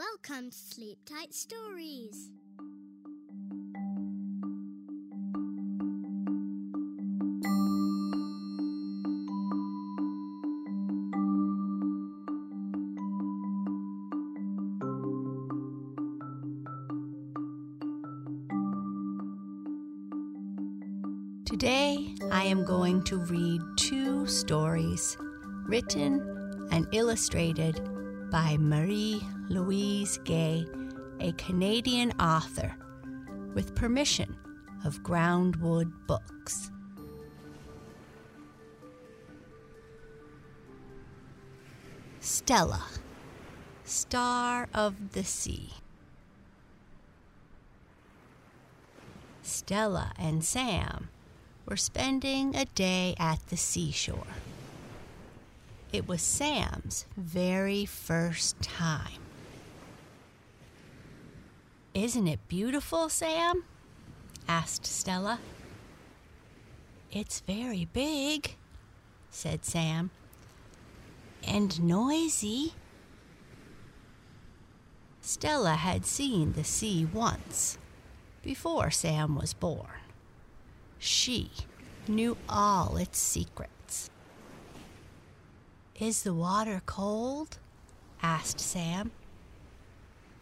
Welcome to Sleep Tight Stories. Today I am going to read two stories written and illustrated by Marie Louise Gay, a Canadian author, with permission of Groundwood Books. Stella, Star of the Sea. Stella and Sam were spending a day at the seashore. It was Sam's very first time. Isn't it beautiful, Sam? asked Stella. It's very big, said Sam, and noisy. Stella had seen the sea once, before Sam was born. She knew all its secrets. Is the water cold? asked Sam.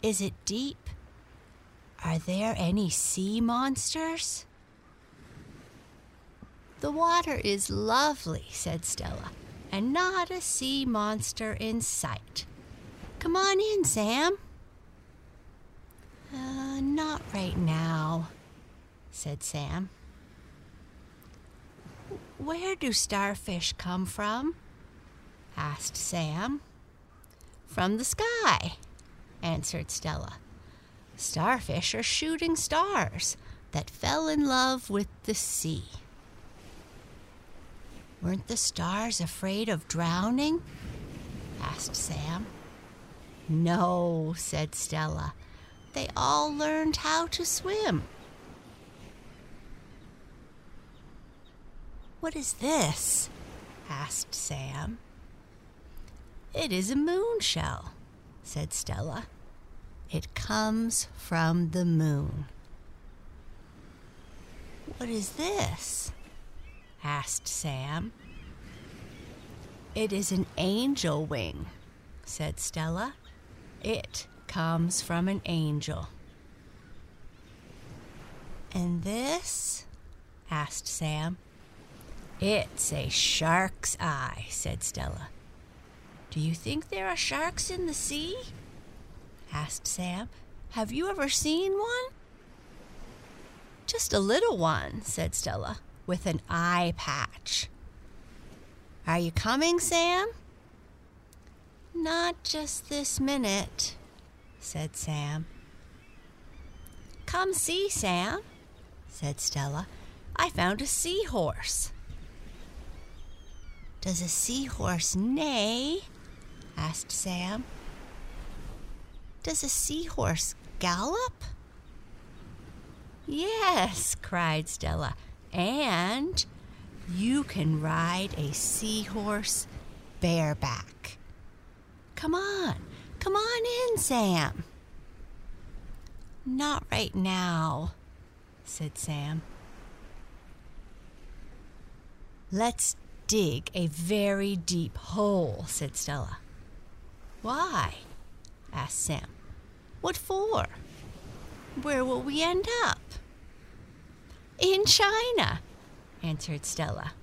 Is it deep? Are there any sea monsters? The water is lovely, said Stella, and not a sea monster in sight. Come on in, Sam. Uh, not right now, said Sam. Where do starfish come from? Asked Sam. From the sky, answered Stella. Starfish are shooting stars that fell in love with the sea. Weren't the stars afraid of drowning? asked Sam. No, said Stella. They all learned how to swim. What is this? asked Sam. It is a moon shell, said Stella. It comes from the moon. What is this? asked Sam. It is an angel wing, said Stella. It comes from an angel. And this? asked Sam. It's a shark's eye, said Stella. Do you think there are sharks in the sea? asked Sam. Have you ever seen one? Just a little one, said Stella, with an eye patch. Are you coming, Sam? Not just this minute, said Sam. Come see, Sam, said Stella. I found a seahorse. Does a seahorse neigh? Asked Sam. Does a seahorse gallop? Yes, cried Stella. And you can ride a seahorse bareback. Come on, come on in, Sam. Not right now, said Sam. Let's dig a very deep hole, said Stella. Why? asked Sam. What for? Where will we end up? In China, answered Stella.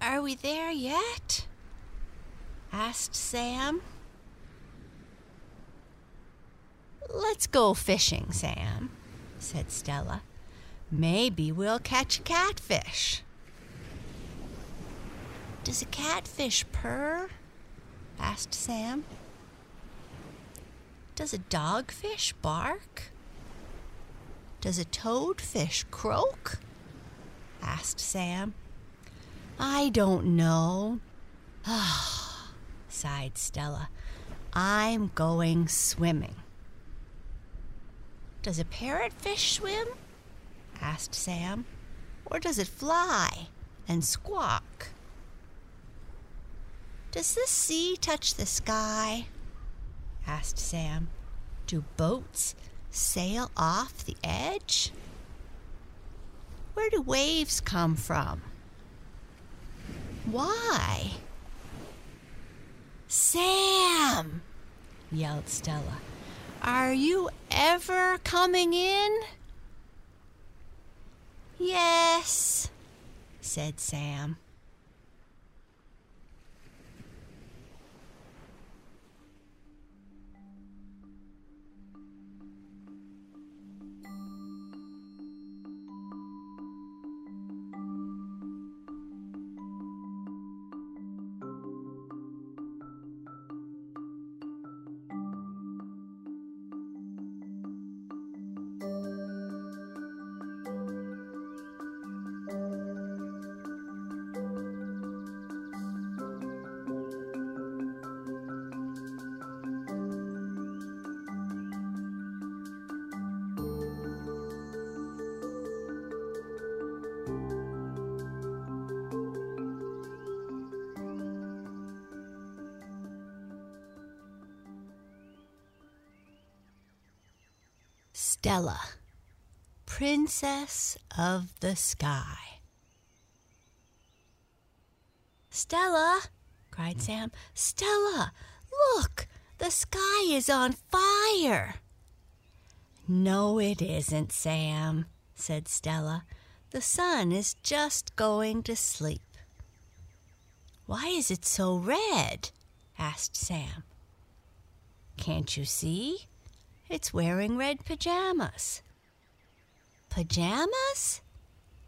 Are we there yet? asked Sam. Let's go fishing, Sam, said Stella. Maybe we'll catch a catfish. Does a catfish purr? Asked Sam. Does a dogfish bark? Does a toadfish croak? asked Sam. I don't know. Sighed Stella. I'm going swimming. Does a parrotfish swim? asked Sam. Or does it fly and squawk? Does the sea touch the sky? asked Sam. Do boats sail off the edge? Where do waves come from? Why? Sam! yelled Stella. Are you ever coming in? Yes, said Sam. Stella, Princess of the Sky. Stella, cried hmm. Sam. Stella, look, the sky is on fire. No, it isn't, Sam, said Stella. The sun is just going to sleep. Why is it so red? asked Sam. Can't you see? It's wearing red pajamas. Pajamas?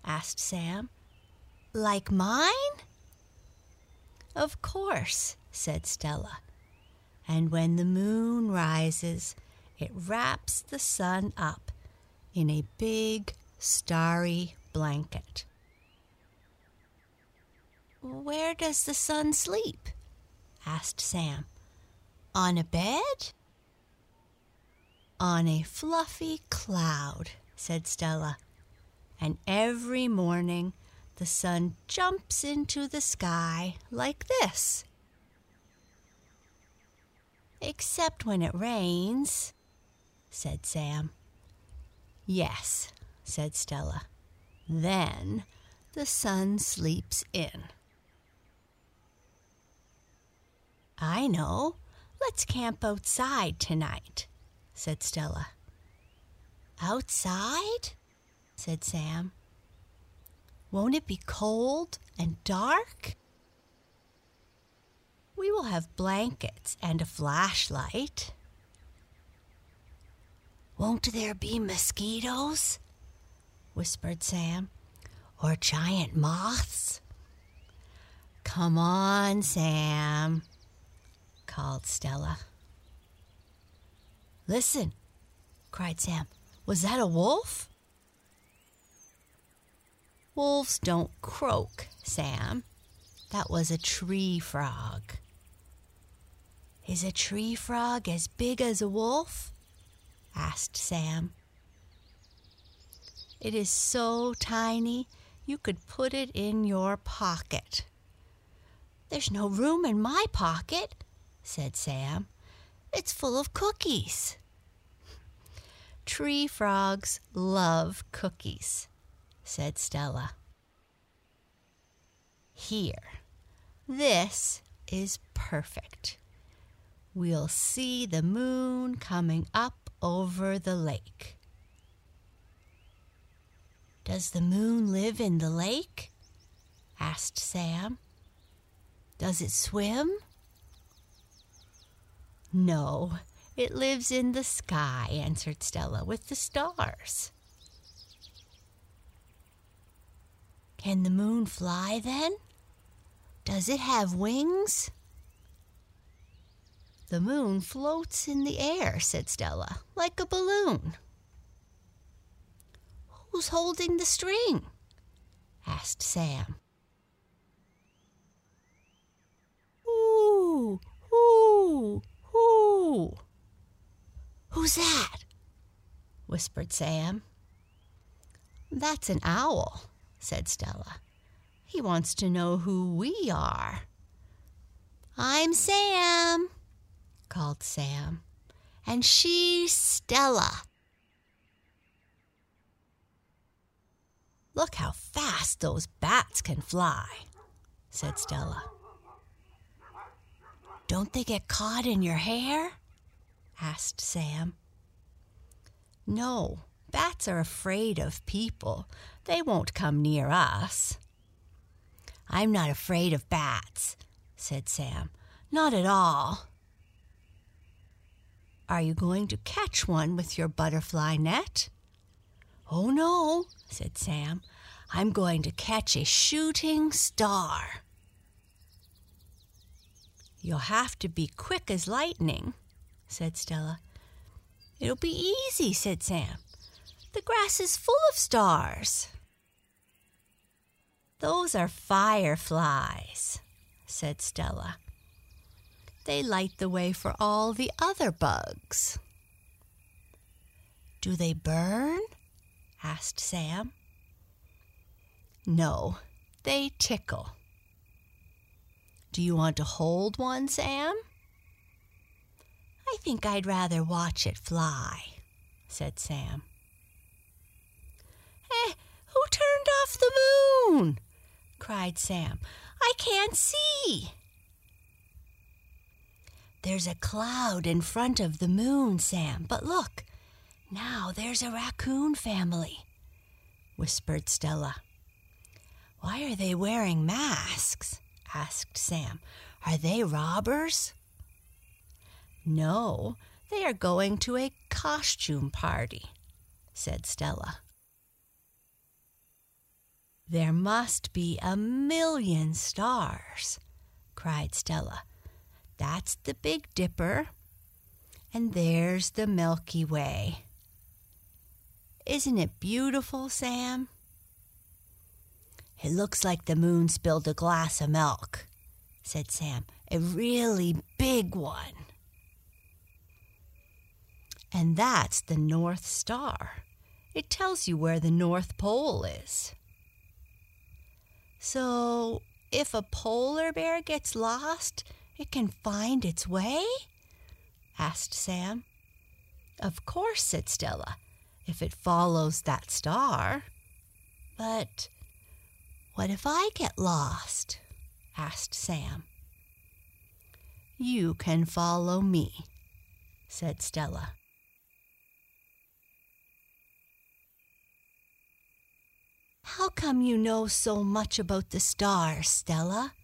asked Sam. Like mine? Of course, said Stella. And when the moon rises, it wraps the sun up in a big, starry blanket. Where does the sun sleep? asked Sam. On a bed? On a fluffy cloud, said Stella. And every morning the sun jumps into the sky like this. Except when it rains, said Sam. Yes, said Stella. Then the sun sleeps in. I know. Let's camp outside tonight said Stella. Outside? said Sam. Won't it be cold and dark? We will have blankets and a flashlight. Won't there be mosquitoes? whispered Sam. Or giant moths? Come on, Sam, called Stella. Listen, cried Sam. Was that a wolf? Wolves don't croak, Sam. That was a tree frog. Is a tree frog as big as a wolf? asked Sam. It is so tiny you could put it in your pocket. There's no room in my pocket, said Sam. It's full of cookies. Tree frogs love cookies, said Stella. Here, this is perfect. We'll see the moon coming up over the lake. Does the moon live in the lake? asked Sam. Does it swim? No, it lives in the sky, answered Stella, with the stars. Can the moon fly then? Does it have wings? The moon floats in the air, said Stella, like a balloon. Who's holding the string? asked Sam. Ooh, ooh, ooh. Who's that? whispered Sam. That's an owl, said Stella. He wants to know who we are. I'm Sam, called Sam. And she's Stella. Look how fast those bats can fly, said Stella. Don't they get caught in your hair? Asked Sam. No, bats are afraid of people. They won't come near us. I'm not afraid of bats, said Sam. Not at all. Are you going to catch one with your butterfly net? Oh, no, said Sam. I'm going to catch a shooting star. You'll have to be quick as lightning, said Stella. It'll be easy, said Sam. The grass is full of stars. Those are fireflies, said Stella. They light the way for all the other bugs. Do they burn? asked Sam. No, they tickle. Do you want to hold one, Sam? I think I'd rather watch it fly, said Sam. Eh, who turned off the moon? cried Sam. I can't see. There's a cloud in front of the moon, Sam, but look, now there's a raccoon family, whispered Stella. Why are they wearing masks? asked Sam. Are they robbers? No, they are going to a costume party, said Stella. There must be a million stars, cried Stella. That's the Big Dipper, and there's the Milky Way. Isn't it beautiful, Sam? It looks like the moon spilled a glass of milk, said Sam. A really big one. And that's the North Star. It tells you where the North Pole is. So, if a polar bear gets lost, it can find its way? asked Sam. Of course, said Stella if it follows that star. But what if I get lost? asked Sam. You can follow me, said Stella. How come you know so much about the stars, Stella?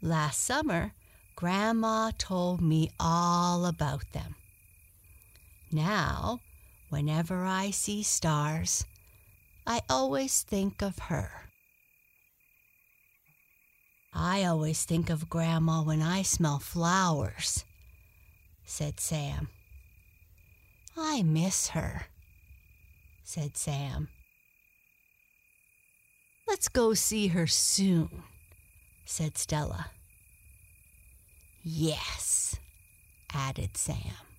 Last summer, Grandma told me all about them. Now, whenever I see stars, I always think of her. I always think of Grandma when I smell flowers, said Sam. I miss her, said Sam. Let's go see her soon, said Stella. Yes, added Sam.